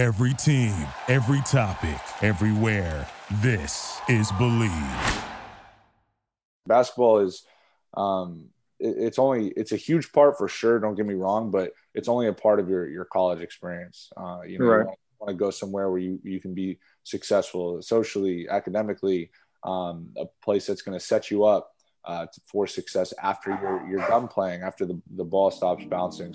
Every team, every topic, everywhere. This is Believe. Basketball is, um, it, it's only it's a huge part for sure. Don't get me wrong, but it's only a part of your your college experience. Uh, you know, Right. you want to go somewhere where you you can be successful socially, academically, um, a place that's going to set you up uh, for success after you're you're done playing, after the the ball stops bouncing.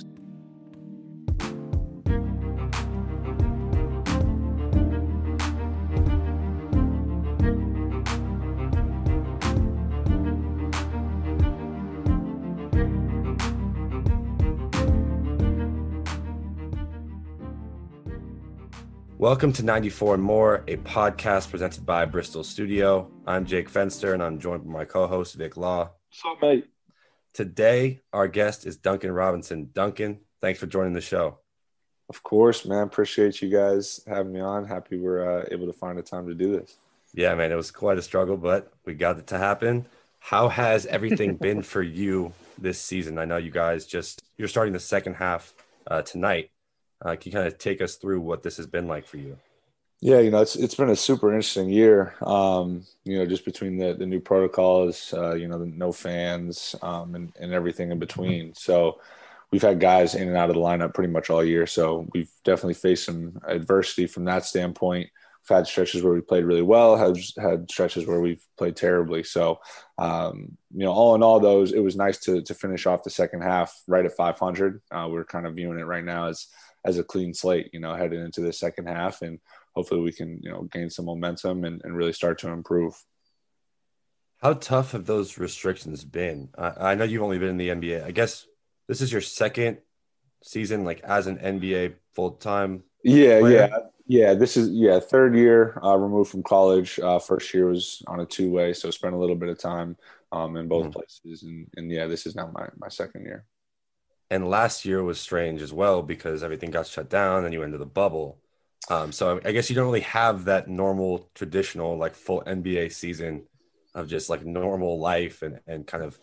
Welcome to 94 and More, a podcast presented by Bristol Studio. I'm Jake Fenster and I'm joined by my co host, Vic Law. So, mate, Today, our guest is Duncan Robinson. Duncan, thanks for joining the show. Of course, man. Appreciate you guys having me on. Happy we're uh, able to find a time to do this. Yeah, man, it was quite a struggle, but we got it to happen. How has everything been for you this season? I know you guys just, you're starting the second half uh, tonight. Uh, can you kind of take us through what this has been like for you? Yeah, you know, it's it's been a super interesting year. Um, you know, just between the the new protocols, uh, you know, the no fans, um, and and everything in between. So we've had guys in and out of the lineup pretty much all year. So we've definitely faced some adversity from that standpoint. Had stretches where we played really well, had had stretches where we've played terribly. So, um, you know, all in all, those it was nice to to finish off the second half right at 500. Uh, we're kind of viewing it right now as as a clean slate, you know, heading into the second half, and hopefully we can, you know, gain some momentum and, and really start to improve. How tough have those restrictions been? I, I know you've only been in the NBA. I guess this is your second season, like as an NBA full time. Yeah, player? yeah, yeah. This is yeah third year uh, removed from college. Uh, first year was on a two way, so spent a little bit of time um, in both Mhm. places, and and yeah, this is now my my second year. And last year was strange as well because everything got shut down and you entered the bubble. Um, so I guess you don't really have that normal, traditional, like full NBA season of just like normal life and, and kind of,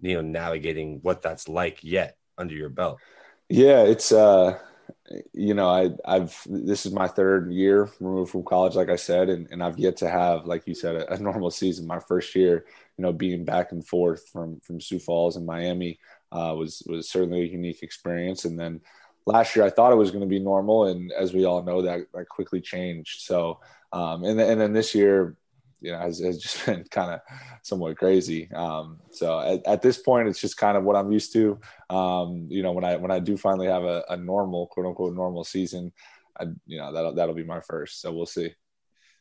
you know, navigating what that's like yet under your belt. Yeah, it's uh you know, I I've this is my third year removed from college, like I said, and, and I've yet to have, like you said, a, a normal season. My first year, you know, being back and forth from from Sioux Falls and Miami uh, was was certainly a unique experience. And then last year, I thought it was going to be normal, and as we all know, that that quickly changed. So, um, and and then this year, you know, has, has just been kind of somewhat crazy. Um, so at, at this point, it's just kind of what I'm used to um, you know, when I when I do finally have a, a normal, quote unquote, normal season, I, you know, that'll that'll be my first. So we'll see.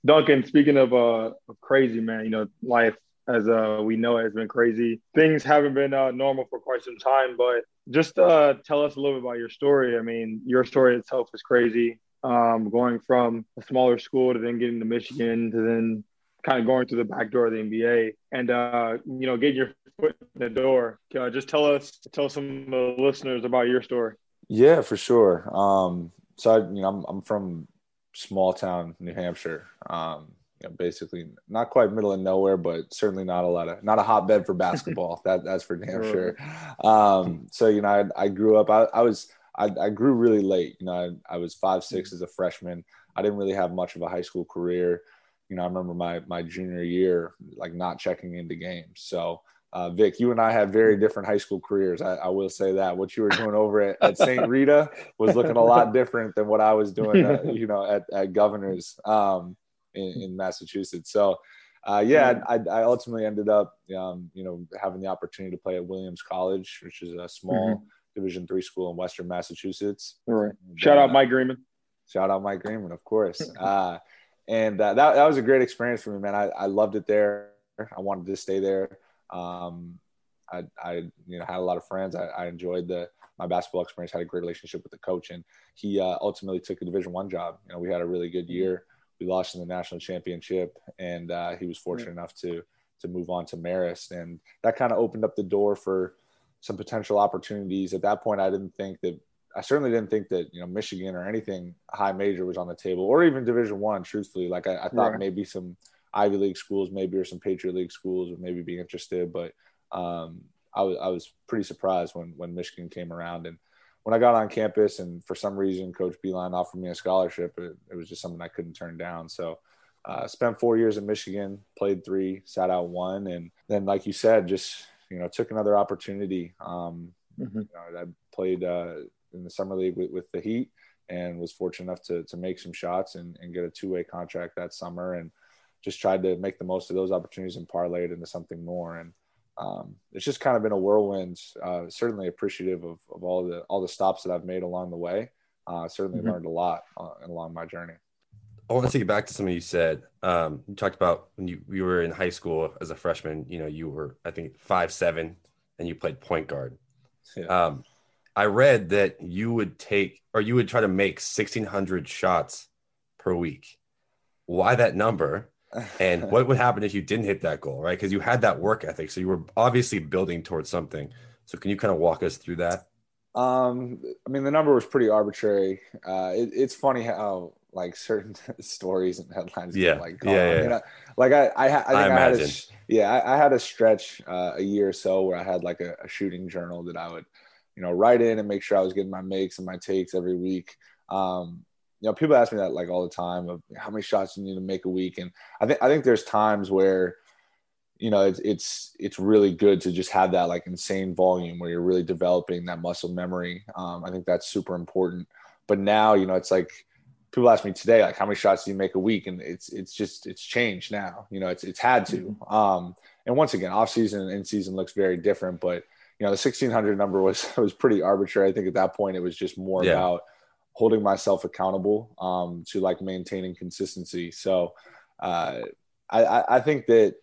Duncan, speaking of uh of crazy, man, you know, life as uh we know it has been crazy. Things haven't been uh, normal for quite some time, but just uh tell us a little bit about your story. I mean, your story itself is crazy. Um, going from a smaller school to then getting to Michigan to then kind of going through the back door of the NBA and uh, you know, getting your foot in the door. Uh, just tell us, tell some of the listeners about your story. Yeah, for sure. Um, so I, you know, I'm I'm from small town New Hampshire. Um, you know, basically not quite middle of nowhere, but certainly not a lot of not a hotbed for basketball. that that's for damn sure. Um, so you know, I, I grew up. I, I was I, I grew really late. You know, I, I was five six as a freshman. I didn't really have much of a high school career. You know, I remember my my junior year, like not checking into games. So uh, Vic, you and I have very different high school careers. I, I will say that what you were doing over at, at St. Rita was looking a lot different than what I was doing, uh, you know, at, at Governor's um, in, in Massachusetts. So, uh, yeah, I, I ultimately ended up, um, you know, having the opportunity to play at Williams College, which is a small Division three school in Western Massachusetts. All right. Shout out Uh, Mike Greenman. Shout out Mike Greenman, of course. And uh, that, that was a great experience for me, man. I, I loved it there. I wanted to stay there. Um, I, I, you know, had a lot of friends. I, I enjoyed the my basketball experience. Had a great relationship with the coach, and he uh, ultimately took a Division One job. You know, we had a really good year. We lost in the national championship, and uh, he was fortunate enough to to move on to Marist, and that kind of opened up the door for some potential opportunities. At that point, I didn't think that I certainly didn't think that you know Michigan or anything high major was on the table, or even Division One. Truthfully, like I, I thought Right. maybe some Ivy League schools, maybe or some Patriot League schools would maybe be interested, but um, I was I was pretty surprised when when Michigan came around, and when I got on campus and for some reason Coach Beilein offered me a scholarship, it, it was just something I couldn't turn down. So uh, spent four years in Michigan, played three, sat out one, and then like you said, just you know took another opportunity. Um, mm-hmm. you know, I played uh, in the summer league with, with, the Heat and was fortunate enough to to make some shots and, and get a two way contract that summer and just tried to make the most of those opportunities and parlay it into something more. And um, it's just kind of been a whirlwind. Uh, certainly appreciative of, of all the all the stops that I've made along the way. Uh, certainly mm-hmm. learned a lot uh, along my journey. I want to take you back to something you said. Um, you talked about when you, you were in high school as a freshman. You know, you were I think five seven, and you played point guard. Yeah. Um, I read that you would take or you would try to make sixteen hundred shots per week. Why that number? and what would happen if you didn't hit that goal, right? Because you had that work ethic, so you were obviously building towards something. So can you kind of walk us through that? Um, I mean, the number was pretty arbitrary. Uh, it, it's funny how like certain stories and headlines, yeah, get, like yeah, yeah. I mean, like I, I, I think I, I had a, yeah, I, I, had a stretch uh, a year or so where I had like a, a shooting journal that I would, you know, write in and make sure I was getting my makes and my takes every week. Um, you know, people ask me that like all the time of how many shots you need to make a week, and I think I think there's times where, you know, it's it's it's really good to just have that like insane volume where you're really developing that muscle memory. Um, I think that's super important. But now, you know, it's like people ask me today, like how many shots do you make a week, and it's it's just it's changed now. You know, it's it's had to. Mm-hmm. Um, and once again, off season and in season looks very different, but you know, the 1600 number was was pretty arbitrary. I think at that point it was just more yeah. about holding myself accountable um, to like maintaining consistency. So uh, I, I think that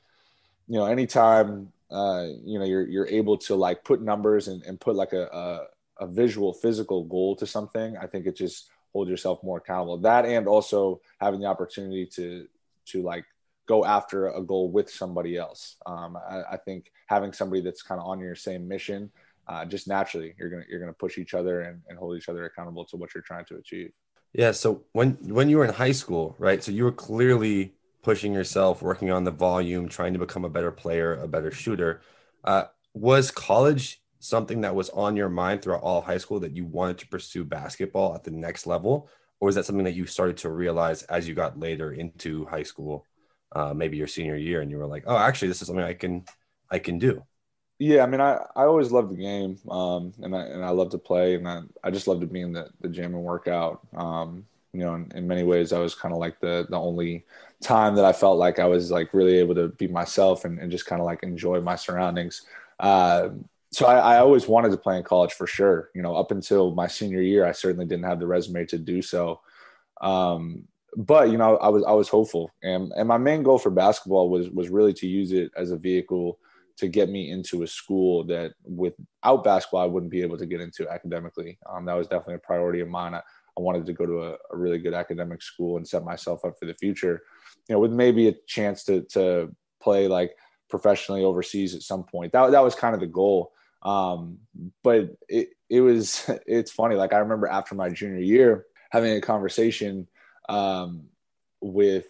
you know anytime uh, you know you're you're able to like put numbers and, and put like a, a, a visual physical goal to something, I think it just hold yourself more accountable. That and also having the opportunity to to like go after a goal with somebody else. Um, I, I, think having somebody that's kind of on your same mission uh, just naturally you're gonna you're gonna push each other and, and hold each other accountable to what you're trying to achieve. Yeah. So when when you were in high school, right? So you were clearly pushing yourself, working on the volume, trying to become a better player, a better shooter. Uh, was college something that was on your mind throughout all high school that you wanted to pursue basketball at the next level, or was that something that you started to realize as you got later into high school, uh, maybe your senior year, and you were like, "Oh, actually, this is something I can I can do." Yeah, I mean, I, I always loved the game, um, and I and I love to play, and I, I just love to be in the, the gym and work out. Um, you know, in, in many ways, I was kind of like the the only time that I felt like I was like really able to be myself and, and just kind of like enjoy my surroundings. Uh, so I, I, always wanted to play in college for sure. You know, up until my senior year, I certainly didn't have the resume to do so. Um, but you know, I was I was hopeful, and and my main goal for basketball was was really to use it as a vehicle to get me into a school that without basketball I wouldn't be able to get into academically. Um, that was definitely a priority of mine. I, I wanted to go to a, a, really good academic school and set myself up for the future. You know, with maybe a chance to to play like professionally overseas at some point. That that was kind of the goal. Um, but it it was it's funny. Like I remember after my junior year having a conversation um, with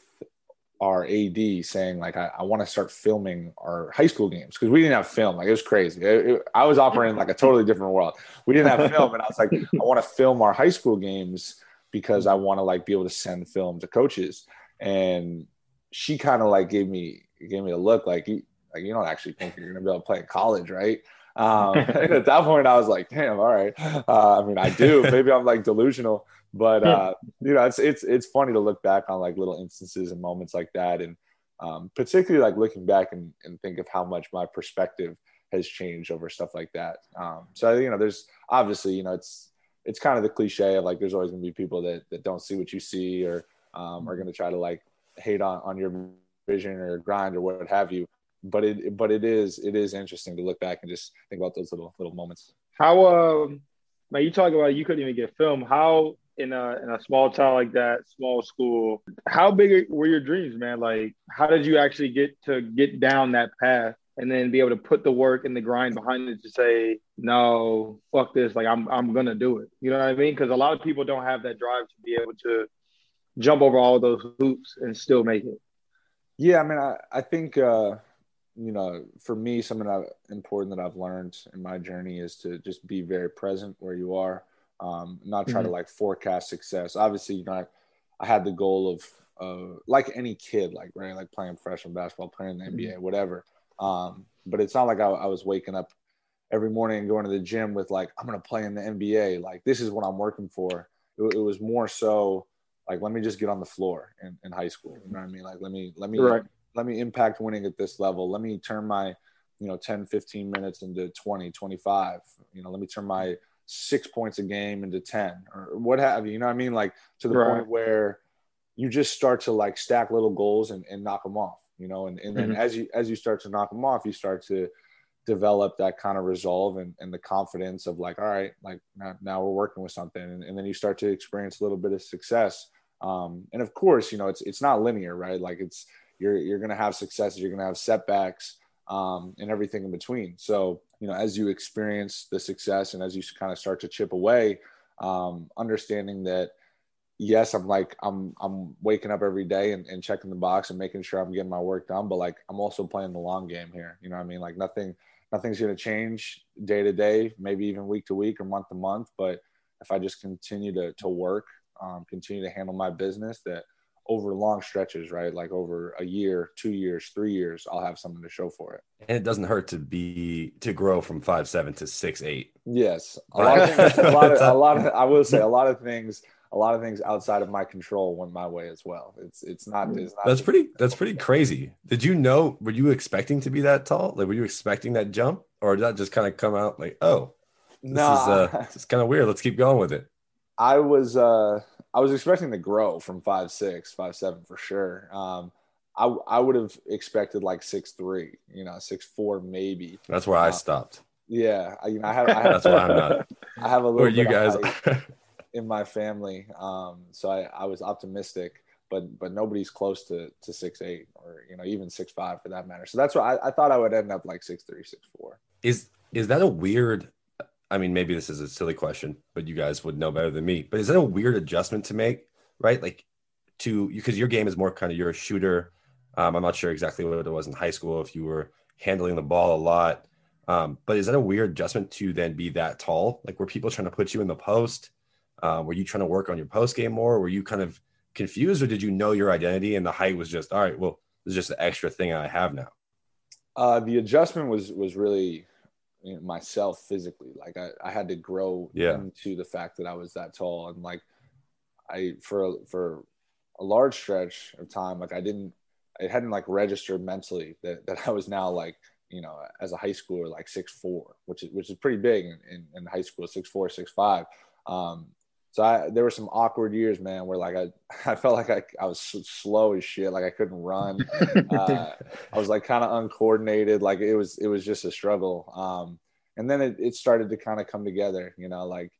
our AD saying like I, I want to start filming our high school games because we didn't have film. Like it was crazy. It, it, I was operating like a totally different world. We didn't have film, and I was like, I want to film our high school games because I want to like be able to send film to coaches. And she kind of like gave me gave me a look like you like you don't actually think you're gonna be able to play in college, right? Um, at that point, I was like, damn, all right. Uh, I mean, I do. Maybe I'm like delusional but uh, you know, it's it's it's funny to look back on like little instances and moments like that, and um, particularly like looking back and, and think of how much my perspective has changed over stuff like that. Um, so you know, there's obviously you know it's it's kind of the cliche of like there's always going to be people that that don't see what you see or um, are going to try to like hate on on your vision or grind or what have you. But it but it is it is interesting to look back and just think about those little little moments. How um, man, you talk about you couldn't even get film. How in a in a small town like that, small school. How big were your dreams, man? Like, how did you actually get to get down that path and then be able to put the work and the grind behind it to say, no, fuck this, like I'm I'm gonna do it. You know what I mean? Because a lot of people don't have that drive to be able to jump over all those hoops and still make it. Yeah, I mean, I I think. uh you know, for me, something that important that I've learned in my journey is to just be very present where you are um, not try mm-hmm. to like forecast success. Obviously, you know, I, I had the goal of uh, like any kid, like right, like playing freshman basketball, playing the NBA, mm-hmm. whatever. Um, but it's not like I, I was waking up every morning and going to the gym with like I'm gonna play in the NBA. Like this is what I'm working for. It, it, was more so like let me just get on the floor in, in high school. You know what I mean? Like let me let me right. let me impact winning at this level. Let me turn my you know 10 15 minutes into 20 25 you know let me turn my six points a game into 10 or what have you you know what i mean? Like to the right. point where you just start to like stack little goals and, and knock them off you know? And, and then mm-hmm. as you as you start to knock them off you start to develop that kind of resolve and, and the confidence of like all right like now, now we're working with something. And, and, then you start to experience a little bit of success. Um, and of course you know it's it's not linear right? Like it's you're you're gonna have successes you're gonna have setbacks um, and everything in between so you know as you experience the success and as you kind of start to chip away um, understanding that yes, I'm like I'm I'm waking up every day and, and checking the box and making sure I'm getting my work done, but like I'm also playing the long game here. You know what I mean? Like nothing nothing's gonna change day to day, maybe even week to week or month to month. But if I just continue to to work, um, continue to handle my business, that over long stretches, right? Like over a year, two years, three years, I'll have something to show for it. And it doesn't hurt to be to grow from five seven to six eight. Yes, a lot of things, a lot of, a lot of I will say a lot of things a lot of things outside of my control went my way as well. It's it's not. It's not that's pretty. That's pretty crazy. Did you know? Were you expecting to be that tall? Like, were you expecting that jump, or did that just kind of come out like, oh, this nah. is uh, this is kind of weird. Let's keep going with it. I was uh I was expecting to grow from five six, five seven for sure. Um, I I would have expected like six three, you know, six four maybe. That's where I uh, stopped. Yeah, I, you know, I have. I have That's why I'm not. I have a little. Where you guys in my family. Um, so I, I was optimistic, but but nobody's close to to six eight or you know even six five for that matter. So that's why I, I thought I would end up like six three six four. Is is that a weird? I mean, maybe this is a silly question, but you guys would know better than me. But is that a weird adjustment to make, right? Like to because your game is more kind of you're a shooter. Um, I'm not sure exactly what it was in high school if you were handling the ball a lot. Um, but is that a weird adjustment to then be that tall? Like were people trying to put you in the post? Uh, were you trying to work on your post game more? Were you kind of confused, or did you know your identity and the height was just all right? Well, it's just an extra thing I have now. Uh, the adjustment was was really you know, myself physically. Like I, I had to grow yeah. into the fact that I was that tall, and like I for for a large stretch of time, like I didn't, it hadn't like registered mentally that that I was now like you know as a high schooler like six four, which is which is pretty big in, in, in high school, six four, six five. Um, so I, there were some awkward years, man, where like I, I felt like I, I was slow as shit. Like I couldn't run. uh, I was like kind of uncoordinated. Like it was, it was just a struggle. Um, and then it, it started to kind of come together, you know, like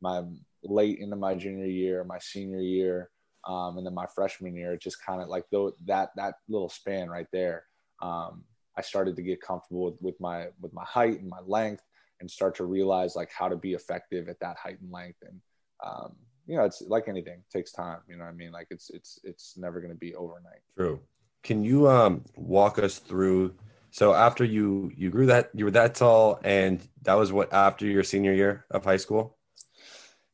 my late into my junior year, my senior year, um, and then my freshman year, it just kind of like though that, that little span right there. Um, I started to get comfortable with, with my, with my height and my length and start to realize like how to be effective at that height and length. And, um, you know, it's like anything, it takes time. You know what I mean? Like it's it's it's never going to be overnight. True. Can you um walk us through? So after you you grew that you were that tall, and that was what after your senior year of high school.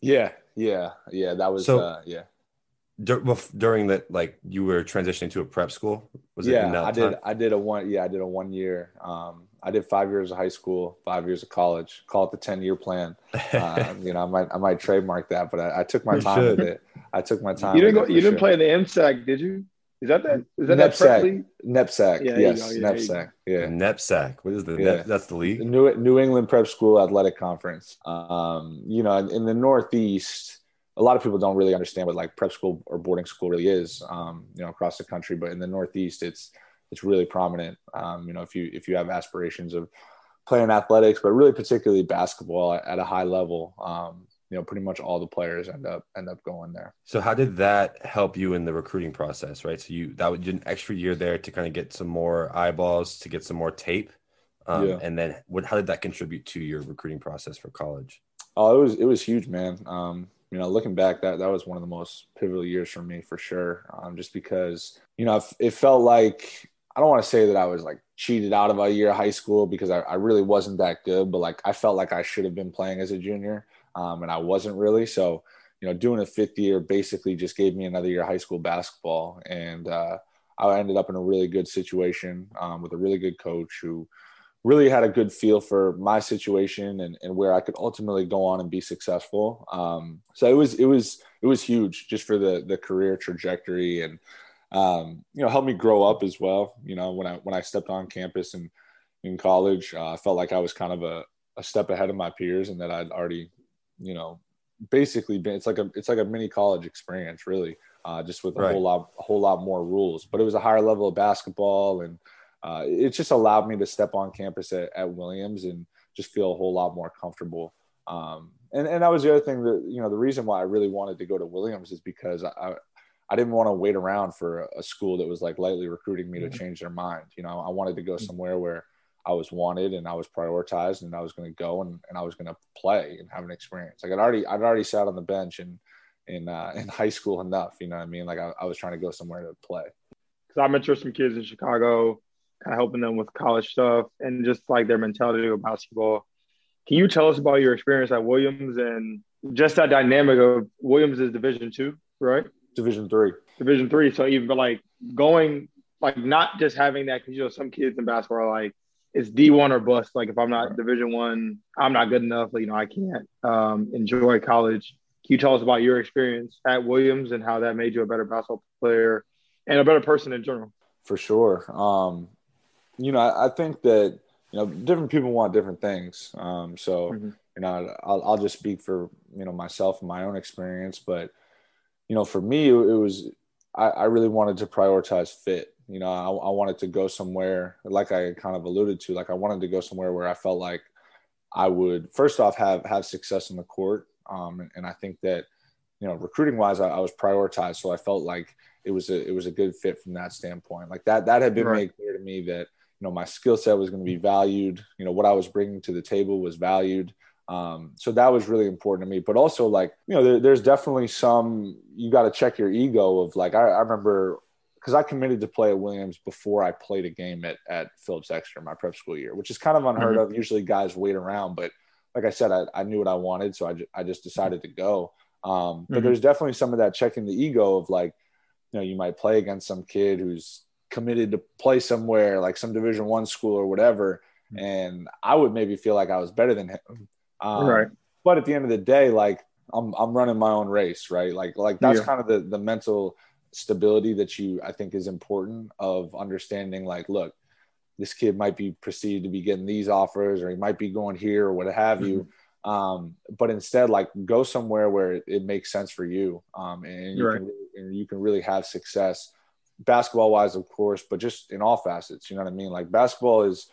Yeah, yeah, yeah. That was so, uh, yeah. during that, like you were transitioning to a prep school. Was yeah, it? I did. I did a one. Yeah, I did a one year. Um, I did five years of high school, five years of college. Call it the ten year plan. Um, you know, I might I might trademark that, but I, I took my you time should. with it. I took my time. You didn't go. You didn't play in the MSAC, did you? Is that that? Is that NEPSAC? that NEPSAC. Yeah, yes, yeah, NEPSAC. Yeah. NEPSAC. What is the? Yeah. Nep, that's the league. New New England Prep School Athletic Conference. Um, you know, in the Northeast, a lot of people don't really understand what like prep school or boarding school really is. Um, you know, across the country, but in the Northeast, it's it's really prominent. Um, you know, if you if you have aspirations of playing athletics, but really particularly basketball at, at a high level, um, you know, pretty much all the players end up end up going there. So how did that help you in the recruiting process, right? So you that was an extra year there to kind of get some more eyeballs, to get some more tape. Um, yeah. and then what how did that contribute to your recruiting process for college? Oh, it was it was huge, man. Um, you know, looking back, that that was one of the most pivotal years for me for sure. Um, just because you know it felt like I don't want to say that I was like cheated out of a year of high school because I, I really wasn't that good, but like I felt like I should have been playing as a junior. um, and I wasn't really. So, you know, doing a fifth year basically just gave me another year of high school basketball, and uh, I ended up in a really good situation um, with a really good coach who really had a good feel for my situation and, and where I could ultimately go on and be successful. Um, so it was it was it was huge just for the the career trajectory and um, you know helped me grow up as well. You know when I when I stepped on campus and in college, uh, I felt like I was kind of a, a step ahead of my peers and that I'd already you know basically been it's like a it's like a mini college experience really uh, just with a right. whole lot a whole lot more rules. But it was a higher level of basketball and uh, it just allowed me to step on campus at, at, Williams and just feel a whole lot more comfortable. Um, and, and that was the other thing that, you know, the reason why I really wanted to go to Williams is because I, I didn't want to wait around for a school that was like lightly recruiting me to mm-hmm. change their mind. You know, I wanted to go mm-hmm. somewhere where I was wanted and I was prioritized and I was going to go and, and I was going to play and have an experience. Like I'd already, I'd already sat on the bench and in, uh, in high school enough, you know what I mean? Like I, I was trying to go somewhere to play. Cause I mentored some kids in Chicago kind of helping them with college stuff and just like their mentality of basketball. Can you tell us about your experience at Williams and just that dynamic of Williams is Division two, right? Division three. Division three. So even like going like not just having that because you know some kids in basketball are like it's D one or bust. Like if I'm not Division one, I'm not good enough. Like, you know, I can't um, enjoy college. Can you tell us about your experience at Williams and how that made you a better basketball player and a better person in general? For sure. Um, you know, I, I, think that you know different people want different things. Um, so mm-hmm. you know, I'll, I'll just speak for you know myself and my own experience, but you know, for me, it, was I, I, really wanted to prioritize fit. You know, I, I wanted to go somewhere like I kind of alluded to, like I wanted to go somewhere where I felt like I would first off have have success in the court, um, and, and I think that you know recruiting wise I, I, was prioritized. So i felt like it was a it was a good fit from that standpoint. Like that that had been right. made clear to me that you know my skill set was going to be valued. You know what i was bringing to the table was valued um, so that was really important to me but also like you know there, there's definitely some you got to check your ego of like i, I remember because i committed to play at williams before i played a game at, at phillips exeter my prep school year which is kind of unheard mm-hmm. of usually guys wait around but like i said i, I knew what i wanted so I, I just decided to go um, but mm-hmm. there's definitely some of that checking the ego of like you know you might play against some kid who's committed to play somewhere like some division one school or whatever hmm. and i would maybe feel like i was better than him um, right but at the end of the day like i'm, I'm running my own race right like like that's yeah. kind of the the mental stability that you i think is important of understanding like look this kid might be perceived to be getting these offers or he might be going here or what have you mm-hmm. um, but instead like go somewhere where it, it makes sense for you um, and, you right. can, and you can really have success basketball wise, of course, but just in all facets. You know what I mean? Like basketball is,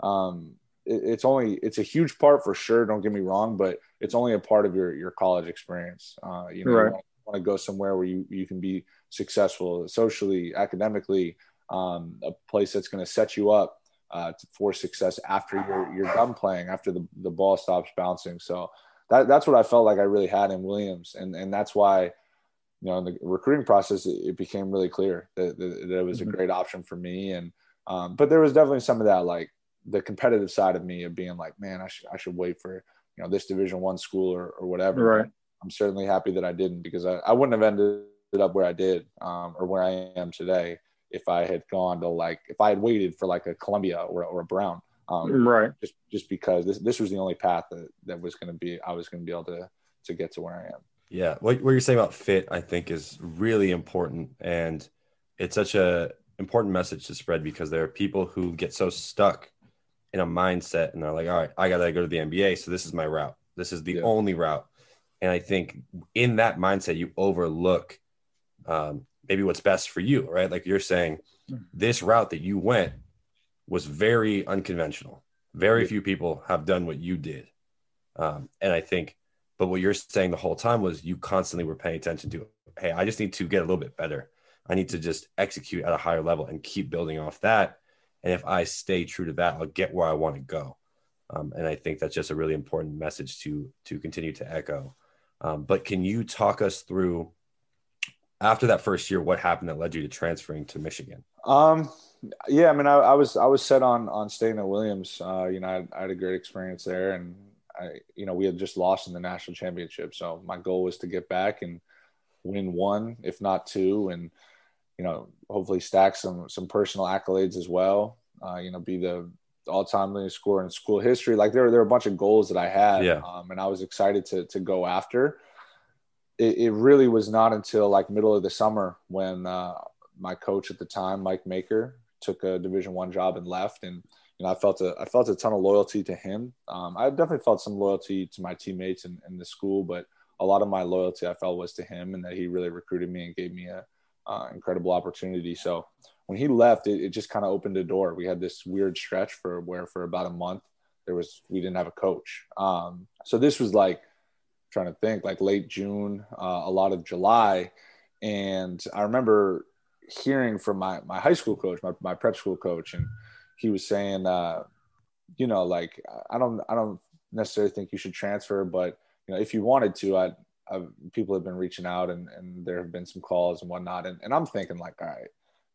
um, it's only it's a huge part for sure. Don't get me wrong, but it's only a part of your your college experience. Uh, you know, right. you want to go somewhere where you you can be successful socially, academically, um, a place that's going to set you up uh, for success after you're you're done playing, after the the ball stops bouncing. So. That, that's what I felt like I really had in Williams, and and that's why you know, in the recruiting process, it, it became really clear that, that, that, it was mm-hmm. a great option for me. And, um, but there was definitely some of that, like the competitive side of me of being like, man, I should, I should wait for, you know, this division one school or, or whatever. Right. I'm certainly happy that I didn't because I, I wouldn't have ended up where I did um, or where I am today if I had gone to like, if I had waited for like a Columbia or, or a Brown. Um, right. Just, just because this, this was the only path that, that was going to be, I was going to be able to, to get to where I am. Yeah, what, what you're saying about fit, I think, is really important, and it's such a important message to spread because there are people who get so stuck in a mindset and they're like, all right, I gotta go to the NBA, so this is my route. This is the yeah. only route. And I think in that mindset, you overlook um, maybe what's best for you, right? Like you're saying, hmm. this route that you went was very unconventional. Very few people have done what you did. Um, and I think but what you're saying the whole time was you constantly were paying attention to, hey, I just need to get a little bit better. I need to just execute at a higher level and keep building off that. And if I stay true to that, I'll get where I want to go. Um, and I think that's just a really important message to to continue to echo. Um, but can you talk us through after that first year, what happened that led you to transferring to Michigan? Um, yeah, I mean, I, I was I was set on on staying at Williams. Uh, you know, I, I, had a great experience there, and I, you know, we had just lost in the national championship. So my goal was to get back and win one, if not two, and you know, hopefully stack some some personal accolades as well. Uh, you know, be the all-time leading scorer in school history. Like there, there were a bunch of goals that I had, yeah. um, and I was excited to to go after. It, it, really was not until like middle of the summer when uh, my coach at the time, Mike Maker, took a Division One job and left, and you know I felt a I felt a ton of loyalty to him. Um, I definitely felt some loyalty to my teammates and, and the school, but a lot of my loyalty I felt was to him, and that he really recruited me and gave me a uh, incredible opportunity. So when he left, it, it just kind of opened a door. We had this weird stretch for where for about a month there was we didn't have a coach. Um, so this was like trying to think like late June, uh, a lot of July, and I remember hearing from my my high school coach, my my prep school coach, and he was saying, uh, you know, like I don't I don't necessarily think you should transfer, but you know if you wanted to, I I've, people have been reaching out and, and there have been some calls and whatnot. And, and I'm thinking like, all right,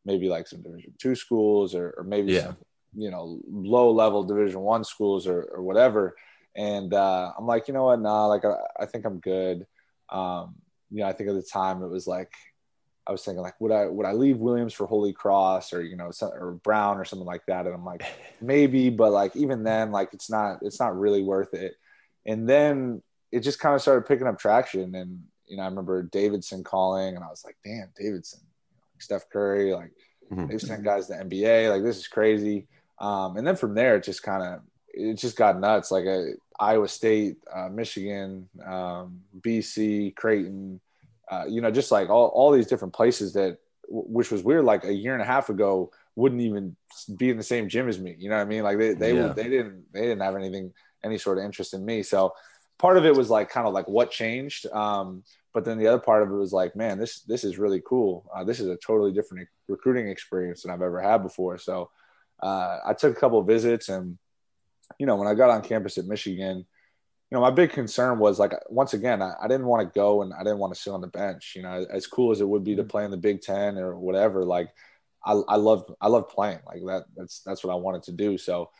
maybe like some division two schools or, or maybe yeah. some, you know, low level division one schools or, or whatever. And uh, I'm like, you know what? Nah, like I, I think I'm good. Um, you know, I think at the time it was like, I was thinking like, would I, would I leave Williams for Holy Cross or, you know, or Brown or something like that. And I'm like, maybe, but like, even then, like, it's not, it's not really worth it. And then it just kind of started picking up traction. And, you know, I remember Davidson calling and I was like, damn, Davidson, Steph Curry, like mm-hmm. they've sent guys to NBA. Like this is crazy. Um, and then from there, it just kind of, it just got nuts. Like a, uh, Iowa State, uh, Michigan, um, BC, Creighton, uh, you know, just like all, all these different places that, which was weird, like a year and a half ago, wouldn't even be in the same gym as me. You know what I mean? Like they, they, yeah. they didn't, they didn't have anything, any sort of interest in me. So part of it was like kind of like what changed. Um, but then the other part of it was like, man, this this is really cool. Uh, this is a totally different recruiting experience than I've ever had before. So uh, I took a couple of visits, and you know, when I got on campus at Michigan, you know, my big concern was like, once again, I, I didn't want to go and I didn't want to sit on the bench. You know, as cool as it would be to play in the Big Ten or whatever, like I, I love I love playing like that. That's that's what I wanted to do. So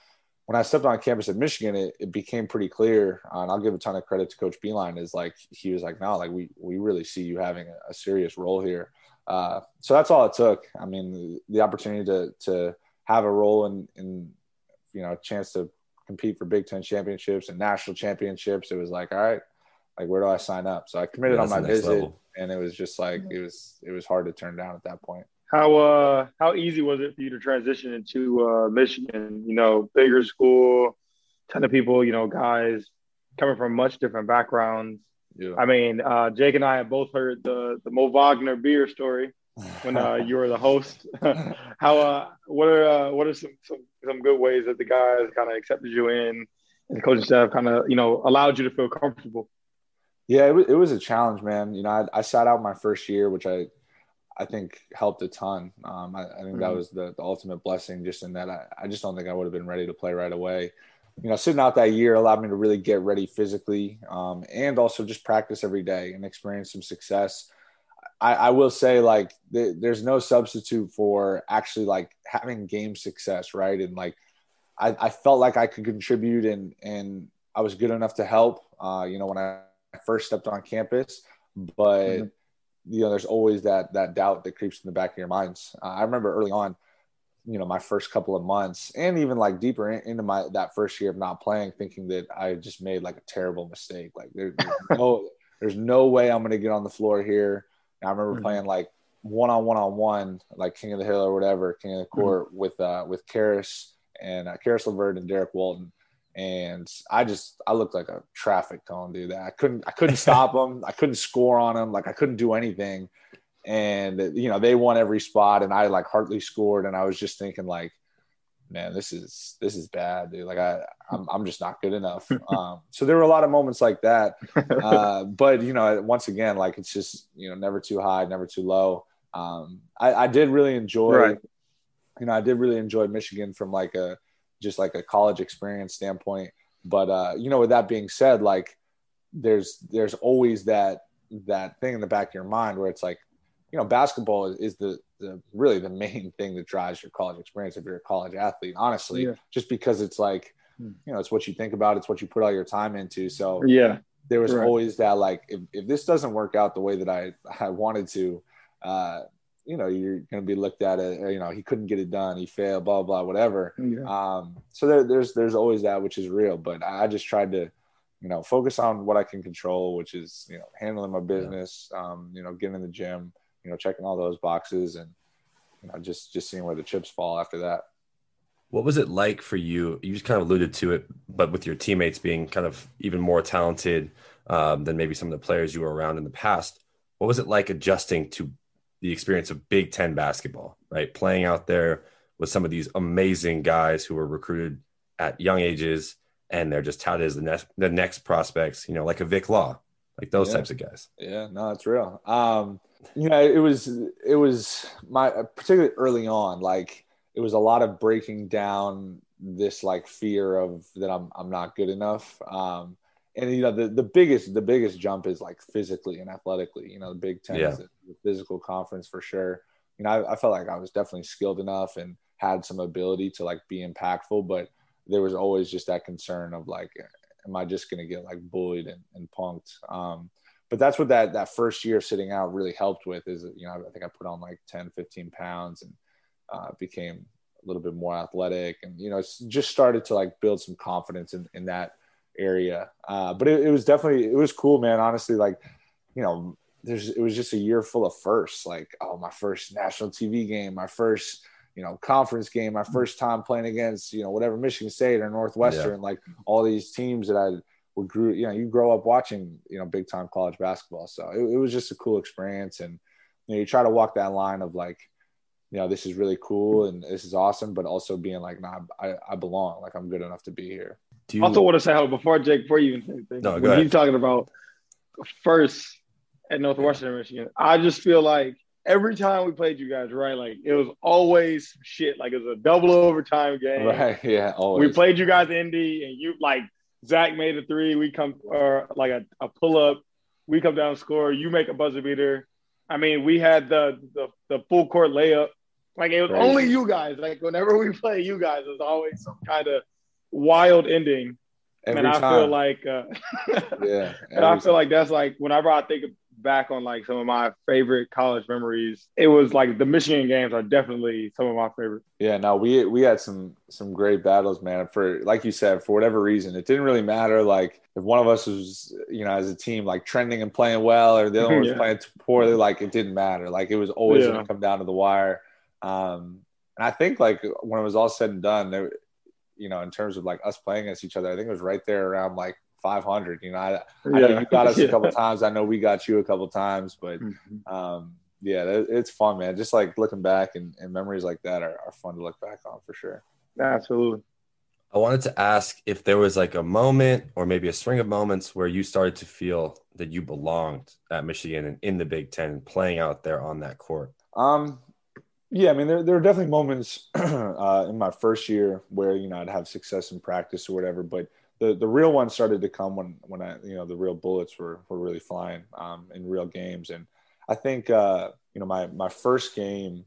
when I stepped on campus at Michigan, it, it became pretty clear, uh, and I'll give a ton of credit to Coach Beilein. Is like he was like, no, like we we really see you having a, a serious role here. Uh, so that's all it took. I mean, the, the, opportunity to to have a role in in you know a chance to compete for Big Ten championships and national championships. It was like, all right, like where do I sign up? So I committed yeah, on my visit, level. and it was just like it was it was hard to turn down at that point. How uh how easy was it for you to transition into uh, Michigan? You know, bigger school, ton of people. You know, guys coming from much different backgrounds. Yeah. I mean, uh, Jake and I have both heard the the Mo Wagner beer story when uh, you were the host. how uh what are uh, what are some, some some good ways that the guys kind of accepted you in and the coaching staff kind of you know allowed you to feel comfortable? Yeah, it was, it was a challenge, man. You know, I, I sat out my first year, which I I think helped a ton. Um, I, I, think mm-hmm. that was the, the, ultimate blessing, just in that I, I just don't think I would have been ready to play right away. You know, sitting out that year allowed me to really get ready physically um, and also just practice every day and experience some success. I, I will say, like, th- there's no substitute for actually like having game success, right? And like, I, I felt like I could contribute and and I was good enough to help. Uh, you know, when I first stepped on campus, but. Mm-hmm you know, there's always that that doubt that creeps in the back of your minds. Uh, I remember early on, you know, my first couple of months, and even like deeper in, into my that first year of not playing, thinking that I just made like a terrible mistake. Like there, there's no, there's no way I'm going to get on the floor here. And I remember mm-hmm. playing like one on one on one, like King of the Hill or whatever, King of the mm-hmm. Court mm-hmm. with uh, with Caris and uh, Caris LeVert and Derrick Walton and I just I looked like a traffic cone, dude. I couldn't I couldn't stop them. I couldn't score on them. Like I couldn't do anything. And you know they won every spot, and I like hardly scored. And I was just thinking like, man, this is this is bad, dude. Like I I'm I'm just not good enough. Um, so there were a lot of moments like that. Uh, but you know, once again, like it's just you know never too high, never too low. Um, I, I did really enjoy. Right. You know, I did really enjoy Michigan from like a just like a college experience standpoint. But uh, you know, with that being said, like there's there's always that that thing in the back of your mind where it's like, you know, basketball is, is the the really the main thing that drives your college experience if you're a college athlete. Honestly, yeah. just because it's like you know, it's what you think about, it's what you put all your time into. So Yeah. there was Right. always that like if, if this doesn't work out the way that I, I wanted to, uh, you know, you're going to be looked at it, you know, he couldn't get it done. He failed, blah, blah, whatever. Yeah. Um, so there, there's, there's always that, which is real, but I just tried to, you know, focus on what I can control, which is, you know, handling my business, um, you know, getting in the gym, you know, checking all those boxes and, you know, just, just seeing where the chips fall after that. What was it like for you? You just kind of alluded to it, but with your teammates being kind of even more talented um, than maybe some of the players you were around in the past. What was it like adjusting to the experience of Big Ten basketball, right? Playing out there with some of these amazing guys who were recruited at young ages and they're just touted as the next, the next prospects, you know, like a Vic Law, like those Yeah. types of guys. Yeah, no, it's real. Um, you know, it was it was my particularly early on, like it was a lot of breaking down this like fear of that I'm I'm not good enough. Um, and you know, the the biggest the biggest jump is like physically and athletically. You know, the Big Ten Yeah. is a physical conference for sure. You know, I, I felt like I was definitely skilled enough and had some ability to like be impactful, but there was always just that concern of like, am I just gonna get like bullied and, and punked? Um, but that's what that that first year sitting out really helped with is you know i think i put on like 10 15 pounds and uh, became a little bit more athletic and you know just started to like build some confidence in, in that area. Uh, but it, it was definitely it was cool man. Honestly like you know there's it was just a year full of firsts like oh my first national tv game my first you know conference game my first time playing against you know whatever michigan state or northwestern like all these teams that i would grew you know you grow up watching you know big time college basketball. So it, it was just a cool experience. And you know you try to walk that line of like you know this is really cool and this is awesome but also being like nah i, I belong like i'm good enough to be here Do you, also want to say how before Jake, before you even say anything, No, when he's talking about first at Northwestern Michigan, I just feel like every time we played you guys, right? Like it was always shit. Like it was a double overtime game. right yeah always We played you guys in Indy, and you like Zach made a three. We come or like a, a pull up. We come down, score. You make a buzzer beater. I mean, we had the the, the full court layup. Like it was Crazy. only you guys. Like whenever we play you guys, there's always some kind of wild ending. every and I time feel like, uh, yeah and I feel like that's like whenever I think back on like some of my favorite college memories, it was like the Michigan games are definitely some of my favorite. Yeah, no, we we had some some great battles, man. For like you said, for whatever reason, it didn't really matter. Like if one of us was, you know, as a team, like trending and playing well, or the other one was Yeah. playing poorly, like it didn't matter. Like it was always Yeah. going to come down to the wire. Um, and I think like when it was all said and done, there, you know, in terms of like us playing against each other, I think it was right there around like 500. You know, I, I know you got us a couple times. I know we got you a couple times, but Mhm. um, yeah, it- it's fun, man. Just like looking back and, and memories like that are, are fun to look back on for sure. Absolutely. I wanted to ask if there was like a moment or maybe a string of moments where you started to feel that you belonged at Michigan and in the Big Ten playing out there on that court. Um, yeah, I mean, there, there were definitely moments uh, in my first year where you know I'd have success in practice or whatever, but the, the real one started to come when when I you know the real bullets were were really flying um, in real games, and I think uh, you know my my first game,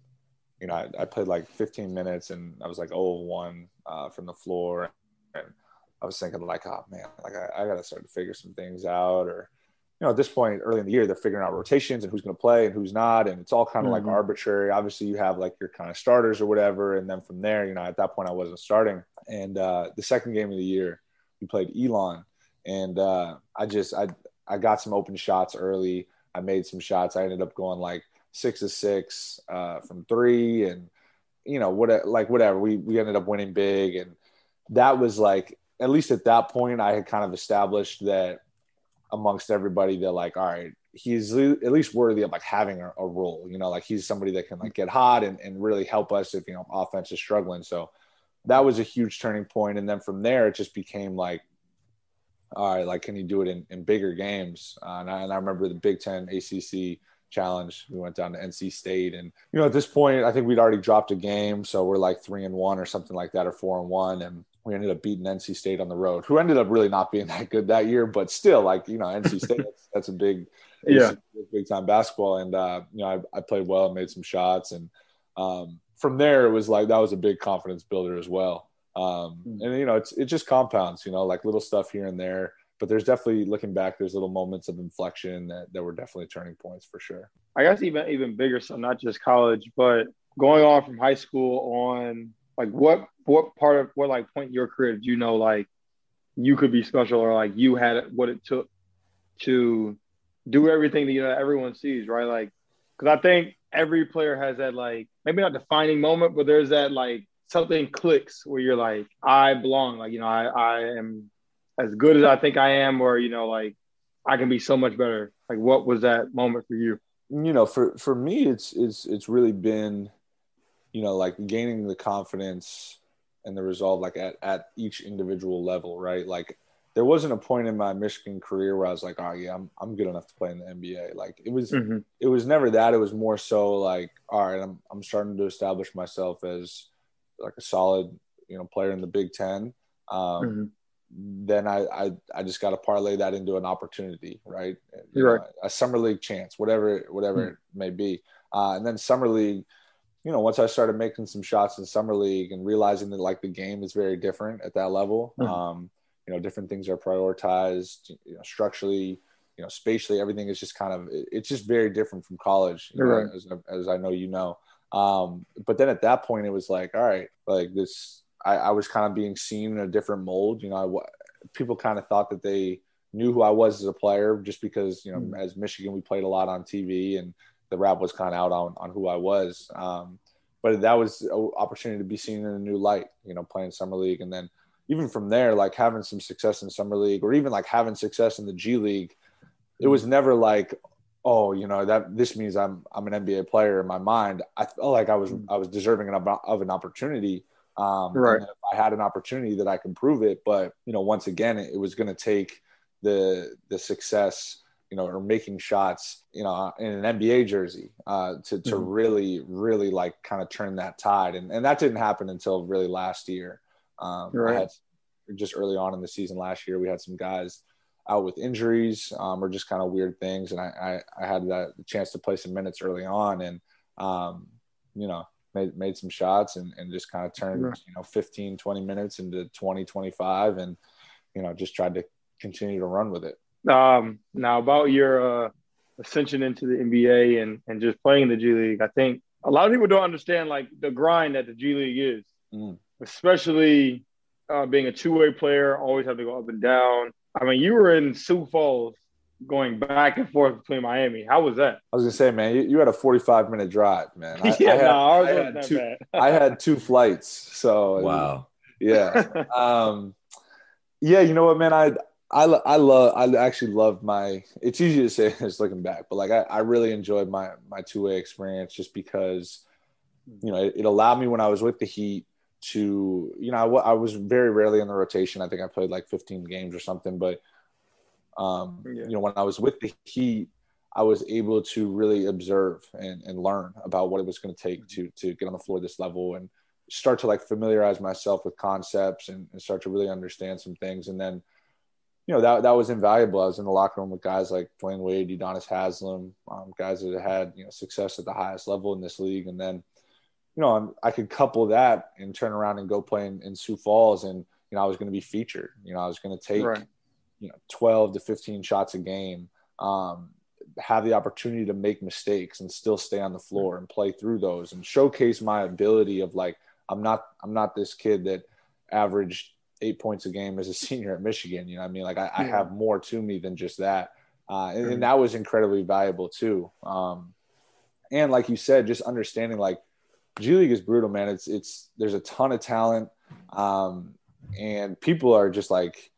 you know, I, I played like 15 minutes and I was like 0 of 1 uh, from the floor, and I was thinking like, oh man, like I, I got to start to figure some things out, or you know, at this point early in the year, they're figuring out rotations and who's going to play and who's not. And it's all kind of Mhm. like arbitrary. Obviously, you have like your kind of starters or whatever. And then from there, you know, at that point, I wasn't starting. And uh, the second game of the year, we played Elon. And uh, I just, I, I got some open shots early. I made some shots. I ended up going like six to six uh, from three. And, you know, what, like whatever. We, we ended up winning big. And that was like, at least at that point, I had kind of established that amongst everybody they're like all right he's at least worthy of like having a, a role you know like he's somebody that can like get hot and, and really help us if you know offense is struggling. So that was a huge turning point. And then from there it just became like all right like can you do it in, in bigger games? Uh, and, I, and i remember the big ten acc challenge. We went down to nc state and you know at this point i think we'd already dropped a game. So we're like three and one or something like that or four and one. And we ended up beating NC State on the road, who ended up really not being that good that year, but still, like you know, NC State that's, that's a big, Yeah. big time basketball, and uh, you know, I, I played well, and made some shots, and um, from there it was like that was a big confidence builder as well. Um, mm. and you know, it's it just compounds. You know, like little stuff here and there. But there's definitely looking back, there's little moments of inflection that, that were definitely turning points for sure. I guess even even bigger, so not just college, but going on from high school on like what what part of what like point in your career did you know like you could be special or like you had what it took to do everything that you know everyone sees, right? Like, because I think every player has that like maybe not defining moment, but there's that like something clicks where you're like, I belong. Like, you know, I I am as good as I think I am, or you know, like I can be so much better. Like, what was that moment for you? You know, for for me, it's it's it's really been, you know, like gaining the confidence and the resolve, like at at each individual level, right? Like there wasn't a point in my Michigan career where I was like, oh yeah, I'm I'm good enough to play in the NBA. Like it was mm-hmm. it was never that. It was more so like, all right, I'm I'm starting to establish myself as like a solid, you know, player in the Big Ten. Um, mm-hmm. Then I, I I just got to parlay that into an opportunity, right? You right. Know, a summer league chance, whatever whatever mm-hmm. it may be. Uh, and then summer league, you know, once I started making some shots in summer league and realizing that like the game is very different at that level. Mm-hmm. Um, you know different things are prioritized you know, structurally you know spatially everything is just kind of it's just very different from college know, right. as, as, i know you know um, but then at that point it was like all right like this I, I was kind of being seen in a different mold you know I, people kind of thought that they knew who i was as a player just because you know mm. as michigan we played a lot on tv and the rap was kind of out on, on who i was um, but that was an opportunity to be seen in a new light you know playing summer league and then even from there, like having some success in summer league or even like having success in the G League, it was never like, oh, you know that this means I'm I'm an NBA player in my mind. I felt like I was mm. I was deserving of, of an opportunity. Um, right. if I had an opportunity that I can prove it, but you know, once again, it, it was going to take the the success, you know, or making shots, you know, in an NBA jersey uh, to to mm-hmm. really really like kind of turn that tide, and and that didn't happen until really last year. Um, right. I had just early on in the season last year, we had some guys out with injuries um, or just kind of weird things, and I, I, I had that chance to play some minutes early on, and um, you know made made some shots and, and just kind of turned right. you know 15 20 minutes into 20 25 and you know just tried to continue to run with it um, now about your uh, ascension into the nba and and just playing the g league i think a lot of people don't understand like the grind that the g league is mm especially uh, being a two-way player, always have to go up and down. I mean, you were in Sioux Falls going back and forth between Miami. How was that? I was gonna say, man, you, you had a 45 minute drive, man. I, yeah, I had, no, I, had two, I had two flights. So wow. Yeah. um, yeah, you know what, man, I I, I love I actually love my it's easy to say just looking back, but like I, I really enjoyed my my two way experience just because you know it, it allowed me when I was with the Heat to you know I, I, was very rarely in the rotation. I think I played like 15 games or something, but um, yeah. you know when I was with the Heat, I was able to really observe and, and learn about what it was going to take to to get on the floor this level and start to like familiarize myself with concepts and, and start to really understand some things. And then you know that that was invaluable. I was in the locker room with guys like Dwyane Wade, Udonis Haslem, um, guys that had you know success at the highest level in this league, and then you know, I could couple that and turn around and go play in, in Sioux Falls, and you know, I was going to be featured. You know, I was going to take, right. you know, twelve to fifteen shots a game, um, have the opportunity to make mistakes and still stay on the floor and play through those and showcase my ability of like I'm not I'm not this kid that averaged eight points a game as a senior at Michigan. You know, I mean, like I, I, have more to me than just that, uh, and, and, that was incredibly valuable too. Um, and like you said, just understanding like G League is brutal, man. It's it's there's a ton of talent, um, and people are just like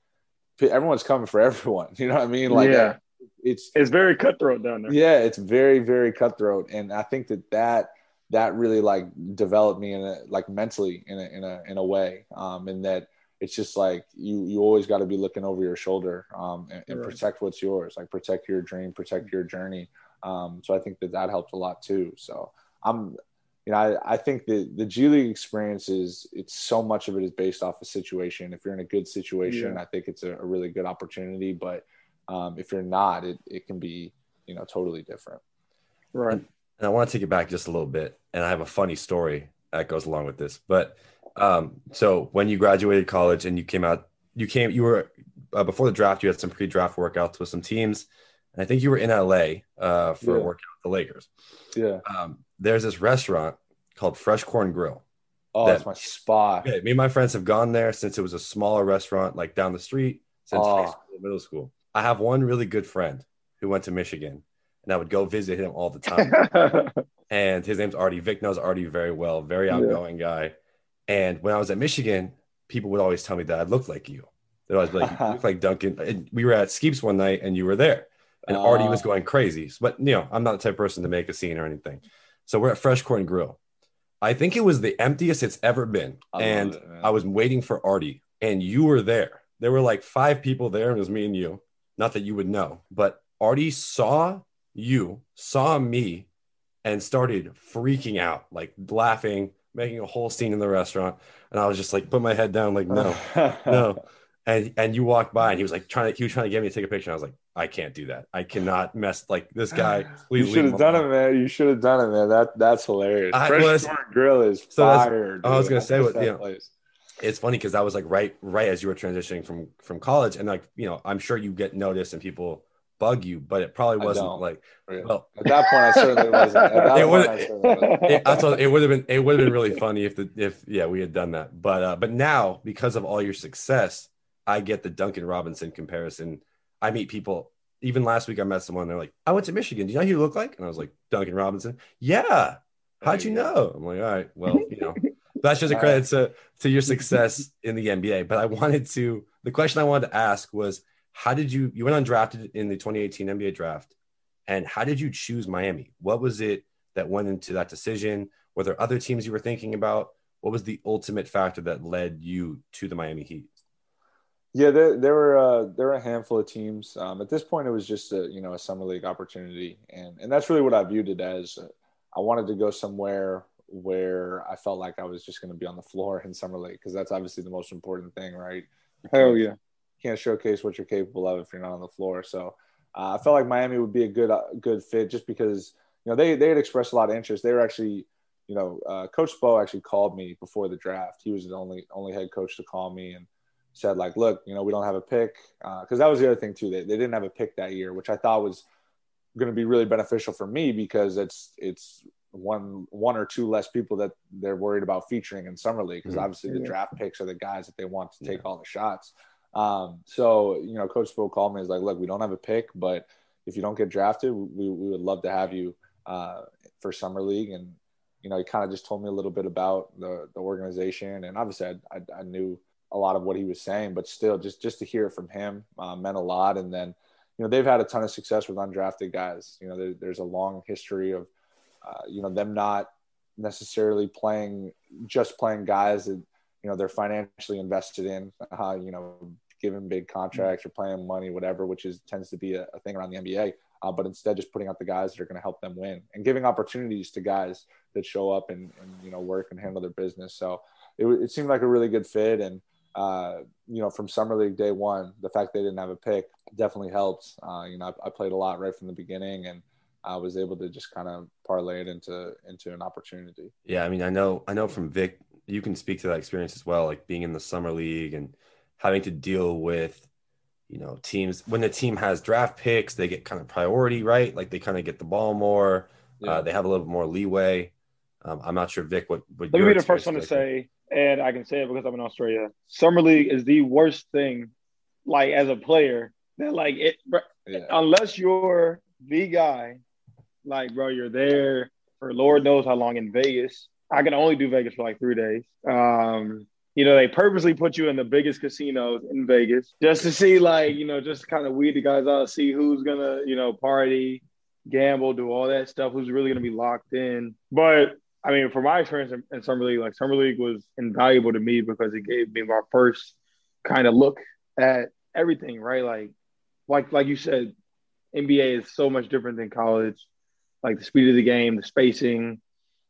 everyone's coming for everyone. You know what I mean? Like, yeah. it's it's very cutthroat down there. Yeah, it's very very cutthroat, and I think that that that really like developed me in a like mentally in a in a in a way, um, and that it's just like you you always got to be looking over your shoulder um, and, and right. protect what's yours, like protect your dream, protect your journey. Um, so I think that that helped a lot too. So I'm you know, I, I think the the G League experience is it's so much of it is based off a situation. If you're in a good situation, yeah. I think it's a, a, really good opportunity. But um, if you're not, it, it can be, you know, totally different. Right. And I want to take it back just a little bit. And I have a funny story that goes along with this. But Um, so when you graduated college and you came out, you came, you were uh, before the draft. You had some pre-draft workouts with some teams, and I think you were in LA uh, for a Yeah. workout with the Lakers. Yeah. Um, there's this restaurant called Fresh Corn Grill. Oh, That- that's my spot. Okay, me and my friends have gone there since it was a smaller restaurant, like down the street, since high Oh. school, middle school. I have one really good friend who went to Michigan, and I would go visit him all the time. and his name's Artie. Vic knows Artie very well, very Yeah. outgoing guy. And when I was at Michigan, people would always tell me that I looked like you. They'd always be like, "You look uh-huh. like Duncan." And we were at Skeeps one night, and you were there, and Artie was Oh. going crazy. But you know, I'm not the type of person to make a scene or anything. So we're at Fresh Corn Grill. I think it was the emptiest it's ever been, I and it. I was waiting for Artie, and you were there. There were like five people there, and it was me and you. Not that you would know, but Artie saw you, saw me, and started freaking out, like laughing, making a whole scene in the restaurant. And I was just like, put my head down, like, no, no. And and you walked by, and he was like trying to, he was trying to get me to take a picture. And I was like, I can't do that. I cannot mess like this guy. You should have done it, man. You should have done it, man. That that's hilarious. I Fresh was- Grill is So fire. I was gonna say what- know, place. It's funny because that was like right, right as you were transitioning from from college, and like you know, I'm sure you get noticed and people bug you, but it probably wasn't like well, At that point, I certainly wasn't. It would- I certainly wasn't. it, it would have been it would have been really funny if the if yeah we had done that. But uh but now because of all your success i get the duncan robinson comparison. I meet people even last week i met someone they're like i went to michigan. Do you know who you look like? And i was like duncan robinson? Yeah. How'd you you know? I'm like all right well you know. That's just a credit to to your success in the nba but i wanted to the question i wanted to ask was how did you you went undrafted in the 2018 nba draft and how did you choose miami what was it that went into that decision? Were there other teams you were thinking about? What was the ultimate factor that led you to the Miami Heat? Yeah, there, there were uh, there were a handful of teams. Um, at this point, it was just a you know a summer league opportunity, and and that's really what I viewed it as. I wanted to go somewhere where I felt like I was just going to be on the floor in summer league because that's obviously the most important thing, right? You Hell yeah. Can't showcase what you're capable of if you're not on the floor. So uh, I felt like Miami would be a good uh, good fit just because you know they they had expressed a lot of interest. They were actually you know uh, Coach Spo actually called me before the draft. He was the only only head coach to call me and said like, look, you know we don't have a pick because that was the other thing too. They they didn't have a pick that year, which I thought was going to be really beneficial for me because it's it's one one or two less people that they're worried about featuring in summer league because Mhm. obviously the draft picks are the guys that they want to take Yeah. all the shots. Um, so you know, Coach Spo called me. Is like, look, we don't have a pick, but if you don't get drafted, we, we would love to have you uh, for summer league. And you know, he kind of just told me a little bit about the the organization, and obviously, I, I, I knew a lot of what he was saying, but still, just just to hear it from him uh, meant a lot. And then, you know, they've had a ton of success with undrafted guys. You know, there, there's a long history of, uh, you know, them not necessarily playing just playing guys that you know they're financially invested in. Uh, you know, giving big contracts or playing money, whatever, which is tends to be a, a thing around the NBA. Uh, but instead, just putting out the guys that are going to help them win and giving opportunities to guys that show up and, and you know work and handle their business. So it, it seemed like a really good fit. And uh, you know, from summer league day one, the fact they didn't have a pick definitely helped. Uh, you know, I, I played a lot right from the beginning, and I was able to just kind of parlay it into into an opportunity. Yeah, I mean, I know, I know from Vic, you can speak to that experience as well, like being in the summer league and having to deal with, you know, teams when the team has draft picks, they get kind of priority, right? Like they kind of get the ball more. Uh, they have a little bit more leeway. Um, I'm not sure, Vic, what, what Let me be the first one to say, and I can say it because I'm in Australia. Summer league is the worst thing, like as a player. That like it, bro, yeah. unless you're the guy, like bro, you're there for Lord knows how long in Vegas. I can only do Vegas for like three days. Um, you know, they purposely put you in the biggest casinos in Vegas just to see, like, you know, just kind of weed the guys out, see who's gonna, you know, party, gamble, do all that stuff, who's really gonna be locked in. But I mean, from my experience in, in summer league, like summer league was invaluable to me because it gave me my first kind of look at everything, right? Like, like, like you said, NBA is so much different than college. Like the speed of the game, the spacing,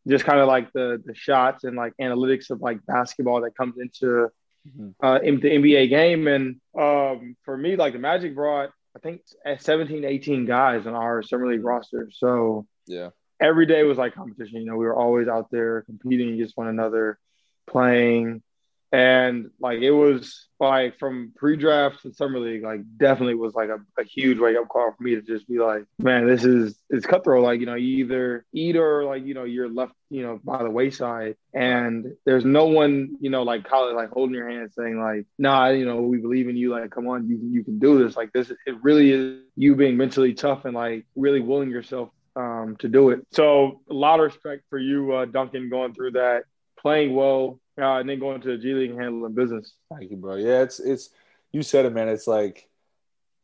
just kind of like the the shots and like analytics of like basketball that comes into Mhm. uh in the NBA game. And um for me, like the Magic brought I think at 17, 18 guys on our summer league roster. So Yeah. every day was like competition. You know, we were always out there competing against one another. playing, and like it was like from pre-draft to summer league, like definitely was like a, a huge wake up call for me to just be like, man, this is it's cutthroat. Like you know, you either eat or like you know you're left you know by the wayside, and there's no one you know like college like holding your hand saying like, nah, you know we believe in you. Like come on, you you can do this. Like this, it really is you being mentally tough and like really willing yourself um, to do it. So a lot of respect for you, uh, Duncan, going through that, playing well, uh, and then going to the G League and handling business. Thank you, bro. Yeah, it's it's you said it, man. It's like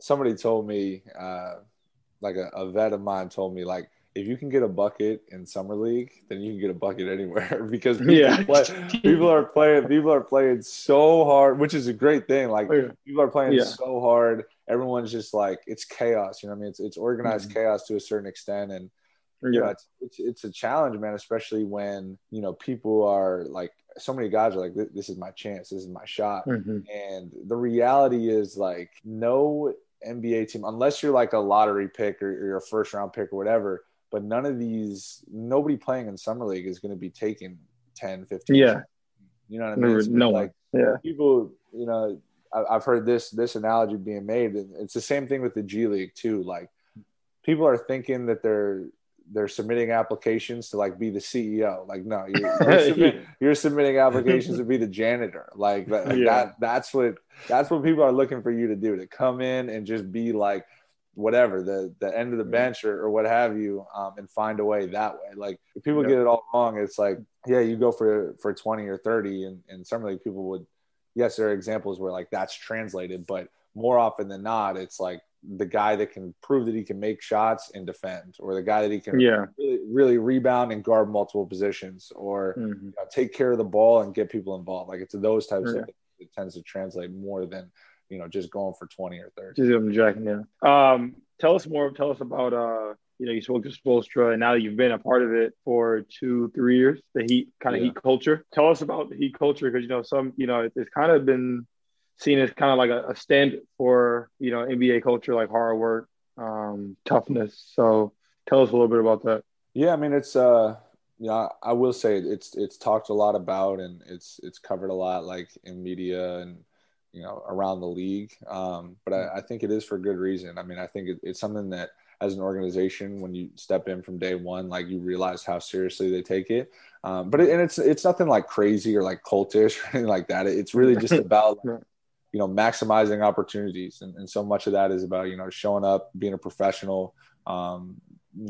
somebody told me, uh, like a, a vet of mine told me, like if you can get a bucket in summer league, then you can get a bucket anywhere because people, Yeah. play, people are playing people are playing so hard, which is a great thing. Like Oh, yeah. people are playing Yeah. so hard. Everyone's just like it's chaos. You know what I mean? It's it's organized Mm-hmm. chaos to a certain extent, and you know, Yeah, it's, it's it's a challenge, man. Especially when you know people are like so many guys are like, "This- "This is my chance. This is my shot." Mhm. And the reality is like no NBA team, unless you're like a lottery pick or you're a first round pick or whatever. But none of these, nobody playing in summer league is going to be taking 10, 15. Yeah. You know what I mean? no, It's no like one. Yeah, people, you know, I- I've heard this this analogy being made, and it's the same thing with the G League too. Like people are thinking that they're they're submitting applications to like be the CEO. Like no, you're, you're, submit, you're submitting applications to be the janitor. Like, that, like Yeah. that that's what that's what people are looking for you to do to come in and just be like whatever the the end of the bench or, or what have you um, and find a way that way like if people Yeah. get it all wrong it's like yeah you go for for 20 or 30 and and some people would yes there are examples where like that's translated but more often than not it's like the guy that can prove that he can make shots and defend or the guy that he can yeah, really, really rebound and guard multiple positions or Mhm. you know, take care of the ball and get people involved like it's those types Yeah. of things that tends to translate more than you know just going for 20 or 30 just jacking. Yeah. Um, tell us more. Tell us about uh, you know, you spoke to Spoelstra, and now that you've been a part of it for two, three years, the Heat kind of Yeah. Heat culture. Tell us about the Heat culture because you know some, you know, it's kind of been seen as kind of like a, a standard for you know NBA culture, like hard work, um, toughness. So tell us a little bit about that. Yeah, I mean it's uh yeah, I will say it's it's talked a lot about and it's it's covered a lot like in media and you know around the league. Um, but I, I think it is for good reason. I mean, I think it, it's something that as an organization, when you step in from day one, like you realize how seriously they take it. Um, but it, and it's it's nothing like crazy or like cultish or anything like that. It's really just about Right. You know maximizing opportunities, and, and so much of that is about you know showing up, being a professional, um,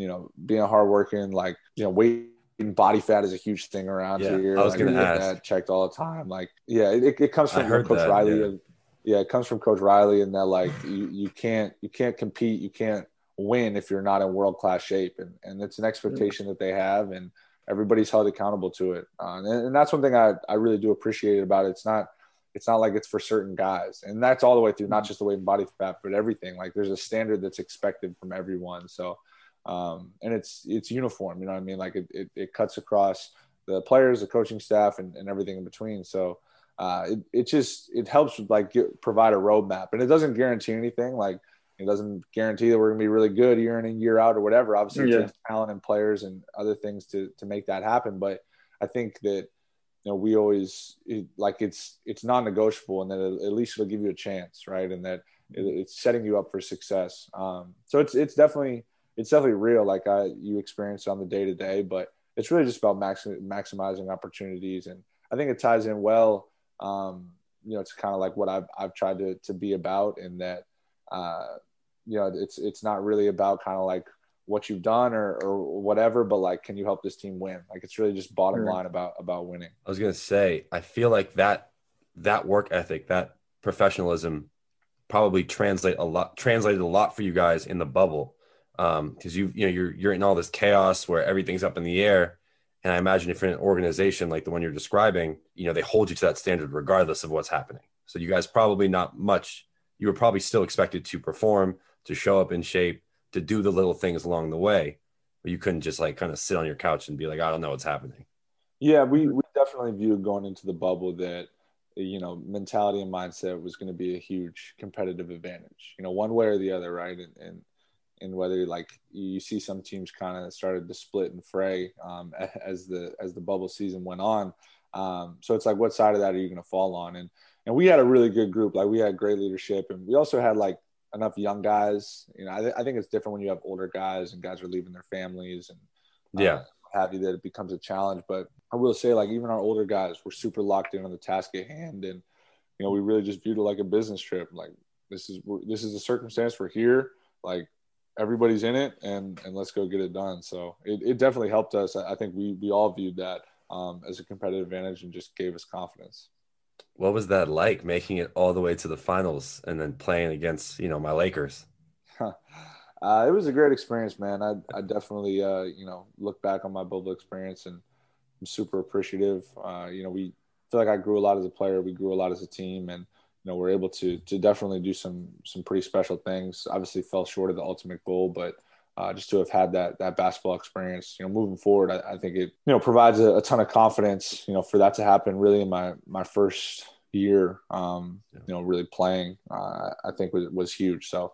you know, being hardworking, like you know, weight and body fat is a huge thing around Yeah, here. I was Like, gonna ask. that checked all the time. Like, yeah, it, it comes from Coach that, Riley. yeah. and- yeah, it comes from Coach Riley, and that like you, you can't you can't compete, you can't win if you're not in world class shape, and and it's an expectation that they have, and everybody's held accountable to it, uh, and, and that's one thing I I really do appreciate about it. It's not it's not like it's for certain guys, and that's all the way through, not just the weight and body fat, but everything. Like there's a standard that's expected from everyone, so um, and it's it's uniform. You know what I mean? Like it it, it cuts across the players, the coaching staff, and, and everything in between. So uh, it, it just it helps with like get, provide a roadmap, and it doesn't guarantee anything. Like it doesn't guarantee that we're going to be really good year in and year out or whatever. Obviously, it Yeah. takes talent and players and other things to to make that happen. But I think that you know we always it, like it's it's non-negotiable, and that at least it'll give you a chance, right? And that it, it's setting you up for success. Um, so it's it's definitely it's definitely real, like I you experience on the day to day, but it's really just about max, maximizing opportunities, and I think it ties in well. Um, you know, it's kind of like what I've I've tried to to be about, in that uh, you know it's it's not really about kind of like what you've done or or whatever, but like can you help this team win? Like it's really just bottom Right. line about about winning. I was gonna say, I feel like that that work ethic, that professionalism, probably translate a lot translated a lot for you guys in the bubble, um, because you you know you're you're in all this chaos where everything's up in the air, and I imagine if you're in an organization like the one you're describing, you know they hold you to that standard regardless of what's happening. So you guys probably not much. You were probably still expected to perform, to show up in shape, to do the little things along the way, but you couldn't just like kind of sit on your couch and be like, I don't know what's happening. Yeah, we, we definitely viewed going into the bubble that you know mentality and mindset was going to be a huge competitive advantage. You know, one way or the other, right? And, and and whether like you see some teams kind of started to split and fray um, as the as the bubble season went on. Um, so it's like, what side of that are you going to fall on? And and we had a really good group. Like we had great leadership, and we also had like enough young guys. You know, I, th- I think it's different when you have older guys and guys are leaving their families and uh, yeah, have you that it becomes a challenge. But I will say, like even our older guys were super locked in on the task at hand, and you know, we really just viewed it like a business trip. Like this is this is the circumstance we're here. Like everybody's in it and and let's go get it done so it, it definitely helped us i think we we all viewed that um, as a competitive advantage and just gave us confidence what was that like making it all the way to the finals and then playing against you know my lakers? Uh, it was a great experience man. I, I definitely uh, you know look back on my bubble experience and i'm super appreciative. Uh, you know we feel like i grew a lot as a player. We grew a lot as a team and you know we're able to to definitely do some some pretty special things. Obviously, fell short of the ultimate goal, but uh, just to have had that that basketball experience, you know, moving forward, I, I think it you know provides a, a, ton of confidence. You know, for that to happen really in my my first year, um, you know, really playing, uh, I think was was huge. So.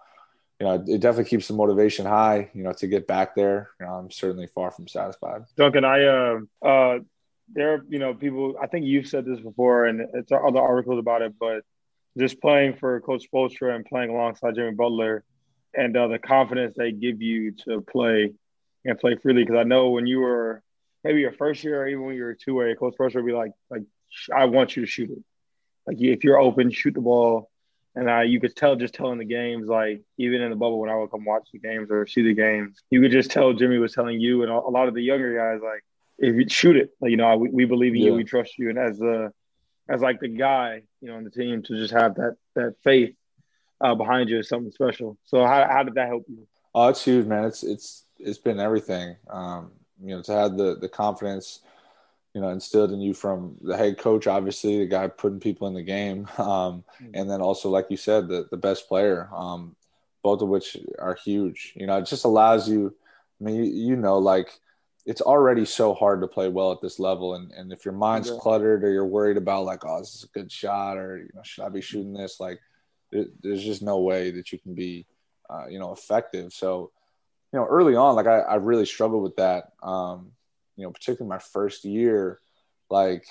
You know, it definitely keeps the motivation high. You know, to get back there, you know, I'm certainly far from satisfied. Duncan, I uh, uh, there are you know people. I think you've said this before, and it's other articles about it. But just playing for Coach Spoelstra and playing alongside Jimmy Butler and uh, the confidence they give you to play and play freely. Because I know when you were maybe your first year or even when you were two way, Coach pressure would be like, like I want you to shoot it. Like if you're open, shoot the ball. And I, you could tell just telling the games, like even in the bubble when I would come watch the games or see the games, you could just tell Jimmy was telling you and a lot of the younger guys, like, if you shoot it, like, you know, we, we believe in yeah. you, we trust you. And as the as like the guy, you know, on the team to just have that that faith uh, behind you is something special. So how how did that help you? Oh, it's huge, man. It's it's it's been everything. Um, you know, to have the the confidence, you know, instilled in you from the head coach, obviously the guy putting people in the game, um, mm-hmm. and then also, like you said, the the best player. Um, both of which are huge. You know, it just allows you. I mean, you, you know, like it's already so hard to play well at this level and, and if your mind's yeah. cluttered or you're worried about like oh this is a good shot or you know should i be shooting this like there's just no way that you can be uh, you know effective so you know early on like i, I really struggled with that um, you know particularly my first year like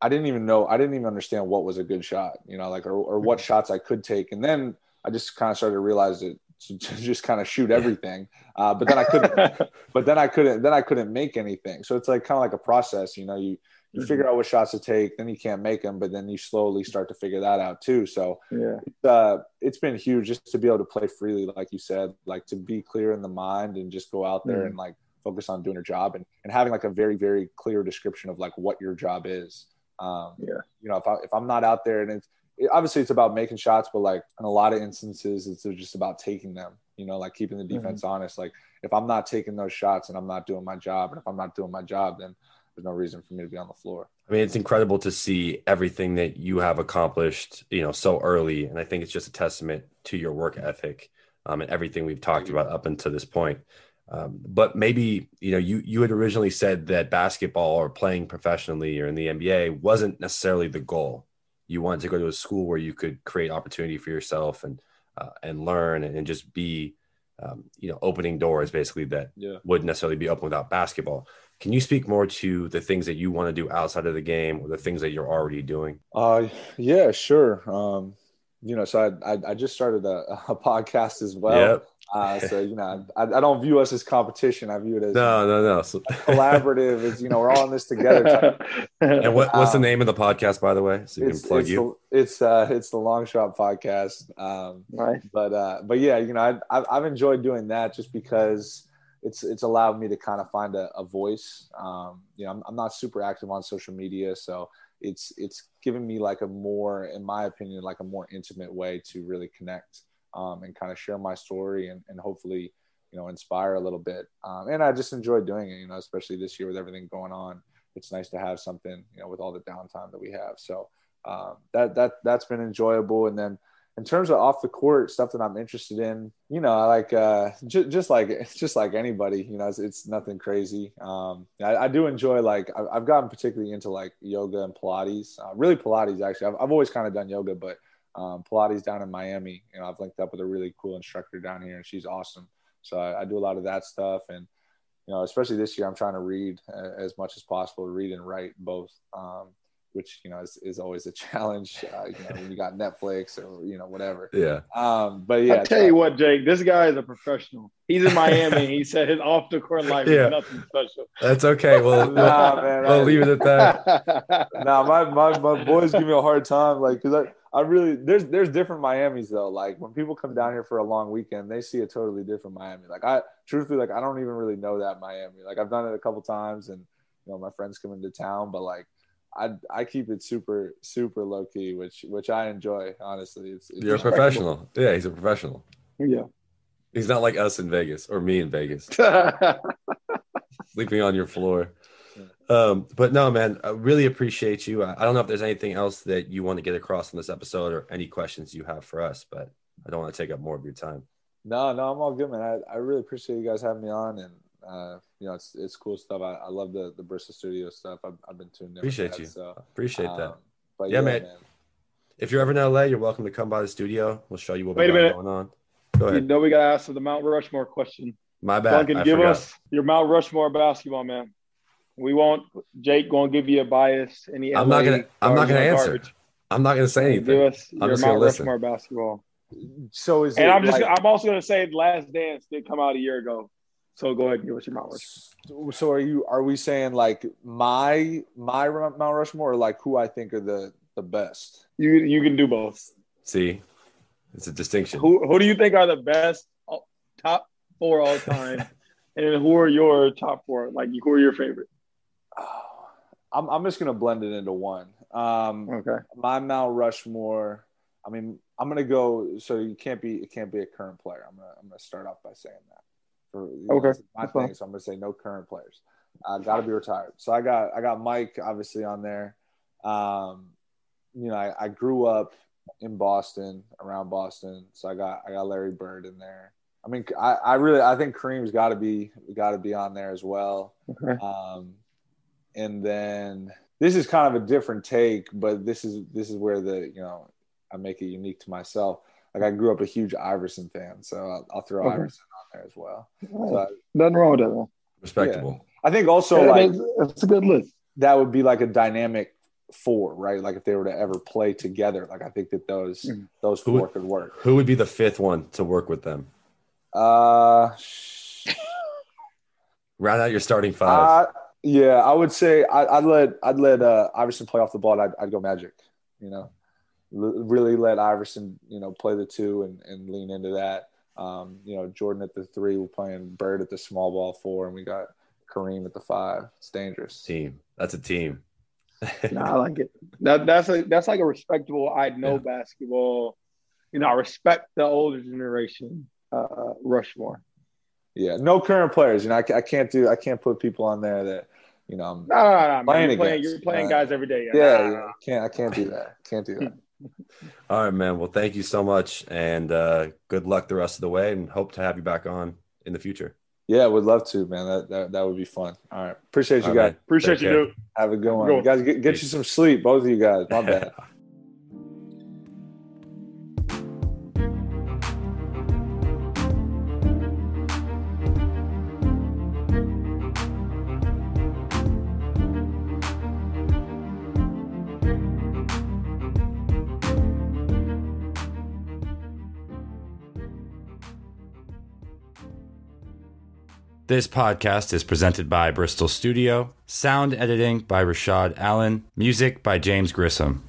i didn't even know i didn't even understand what was a good shot you know like or, or what mm-hmm. shots i could take and then i just kind of started to realize that to, to just kind of shoot everything. Uh, but then I couldn't. but then I couldn't. Then I couldn't make anything. So it's like kind of like a process. You know, you you mm-hmm. figure out what shots to take, then you can't make them, but then you slowly start to figure that out too. So yeah, it's, uh, it's been huge just to be able to play freely, like you said, like to be clear in the mind and just go out there mm-hmm. and like focus on doing your job and, and having like a very very clear description of like what your job is. Um, yeah, you know, if I if I'm not out there and it's obviously it's about making shots, but like in a lot of instances, it's just about taking them. You know, like keeping the mm-hmm. defense mm-hmm. honest. Like if I'm not taking those shots and I'm not doing my job, and if I'm not doing my job, then there's no reason for me to be on the floor. I mean, it's incredible to see everything that you have accomplished, you know, so early, and I think it's just a testament to your work ethic um, and everything we've talked about up until this point. Um, but maybe you know, you you had originally said that basketball or playing professionally or in the NBA wasn't necessarily the goal you wanted to go to a school where you could create opportunity for yourself and uh, and learn and, just be um, you know opening doors basically that yeah. wouldn't necessarily be open without basketball can you speak more to the things that you want to do outside of the game or the things that you're already doing uh yeah sure um you know so i i, I just started a, a podcast as well yep. Uh, so you know, I, I, don't view us as competition. I view it as no, no, no. So, collaborative. Is you know, we're all in this together. and what, what's um, the name of the podcast, by the way, so you can plug it's you? The, it's uh, it's the Long Shot Podcast. Um, right. But uh, but yeah, you know, I, I've enjoyed doing that just because it's it's allowed me to kind of find a, a voice. Um, you know, I'm, I'm not super active on social media, so it's it's given me like a more, in my opinion, like a more intimate way to really connect um, and kind of share my story and, and hopefully, you know, inspire a little bit. Um, and I just enjoy doing it, you know, especially this year with everything going on. It's nice to have something, you know, with all the downtime that we have. So um, that that that's been enjoyable. And then in terms of off the court stuff that I'm interested in, you know, I like uh, j- just like just like anybody, you know, it's, it's nothing crazy. Um, I, I, do enjoy like I, have gotten particularly into like yoga and Pilates. Uh, really Pilates actually. I've, I've always kind of done yoga, but um, Pilates down in Miami. You know, I've linked up with a really cool instructor down here, and she's awesome. So I, I do a lot of that stuff, and you know, especially this year, I'm trying to read uh, as much as possible, read and write both. Um, which you know is, is always a challenge. Uh, you know, when you got Netflix or you know whatever. Yeah. Um, but yeah, I tell you what, Jake, this guy is a professional. He's in Miami. he said his off the court life Yeah. is nothing special. That's okay. Well, Nah, man, we'll I- leave it at that. nah, my, my my boys give me a hard time, like, cause I, I really there's there's different Miami's though. Like when people come down here for a long weekend, they see a totally different Miami. Like I truthfully, like I don't even really know that Miami. Like I've done it a couple times, and you know my friends come into town, but like I I keep it super super low key, which which I enjoy. Honestly, it's, it's You're a professional. Yeah, he's a professional. yeah. He's not like us in Vegas or me in Vegas, sleeping on your floor. Um, but no, man, I really appreciate you. I I don't know if there's anything else that you want to get across in this episode or any questions you have for us, but I don't want to take up more of your time. No, no, I'm all good, man. I, I really appreciate you guys having me on, and uh, you know, it's it's cool stuff. I, I love the the Bristol studio stuff. I've, I've been tuned in. Appreciate that, you. So Appreciate that. um, But Yeah, yeah, mate. man. If you're ever in LA, you're welcome to come by the studio. We'll show you what Wait we a minute. going on. Go you ahead. know we gotta ask the Mount Rushmore question. My bad. Duncan, I give forgot. us your Mount Rushmore basketball man. We won't Jake gonna give you a bias. Any I'm not gonna- I'm not gonna answer. garbage. I'm not going to say anything. Give anything. us I'm your just gonna Mount listen. Rushmore basketball. So is And it I'm just like- I'm also gonna say Last Dance did come out a year ago. So go ahead and give us your Mount Rushmore. So are you? Are we saying like my my Mount Rushmore, or like who I think are the the best? You you can do both. See, it's a distinction. Who who do you think are the best all- top four all time? and who are your top four? Like who are your favorite? Oh, I'm I'm just gonna blend it into one. Um, Okay. my Mount Rushmore. I mean, I'm gonna go. So you can't be it can't be a current player. I'm gonna I'm gonna start off by saying that. For, know, Okay, my thing. So I'm gonna say no current players. I got to be retired. So I got I got Mike obviously on there. Um, you know, I, I grew up in Boston, around Boston. So I got I got Larry Bird in there. I mean, I, I really I think Kareem's got to be got to be on there as well. Okay. Um, and then this is kind of a different take, but this is this is where the you know I make it unique to myself. Like I grew up a huge Iverson fan, so I'll, I'll throw Okay. Iverson on there as well. So I, Nothing wrong with that. Man. Respectable. I think also Yeah, like that's, that's a good list. that would be like a dynamic four, right? Like if they were to ever play together, like I think that those Mhm. those Who would- four could work. Who would be the fifth one to work with them? Uh, Round out your starting five. Uh, yeah, I would say I, I'd let I'd let uh, Iverson play off the ball. And I'd, I'd go Magic. You know, L- really let Iverson you know play the two and, and lean into that. Um, you know, Jordan at the three, we're playing Bird at the small ball four, and we got Kareem at the five. It's dangerous. team. That's a team. No, I like it. That, that's a that's like a respectable. I know Yeah. basketball. You know, I respect the older generation. Uh, Rushmore. Yeah, no current players. You know, I, I can't do I can't put people on there that you know. I'm, No, no, no, no man. Playing You're playing, against, you're playing uh, guys every day. yeah, Nah, nah, yeah, can't I can't do that. Can't do that. All right, man. Well, thank you so much, and uh, good luck the rest of the way, and hope to have you back on in the future. Yeah, would love to, man. That that, that would be fun. All right, appreciate you All guys. right, Appreciate Take you, dude. Have a good one. Go. You guys get, get you some sleep, both of you guys. My bad. This podcast is presented by Bristol Studio, sound editing by Rashad Allen, music by James Grissom.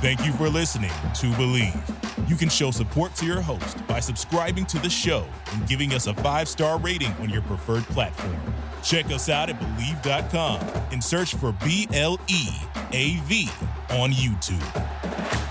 Thank you for listening to Bleav. You can show support to your host by subscribing to the show and giving us a five star rating on your preferred platform. Check us out at Bleav.com and search for B L E A V on YouTube.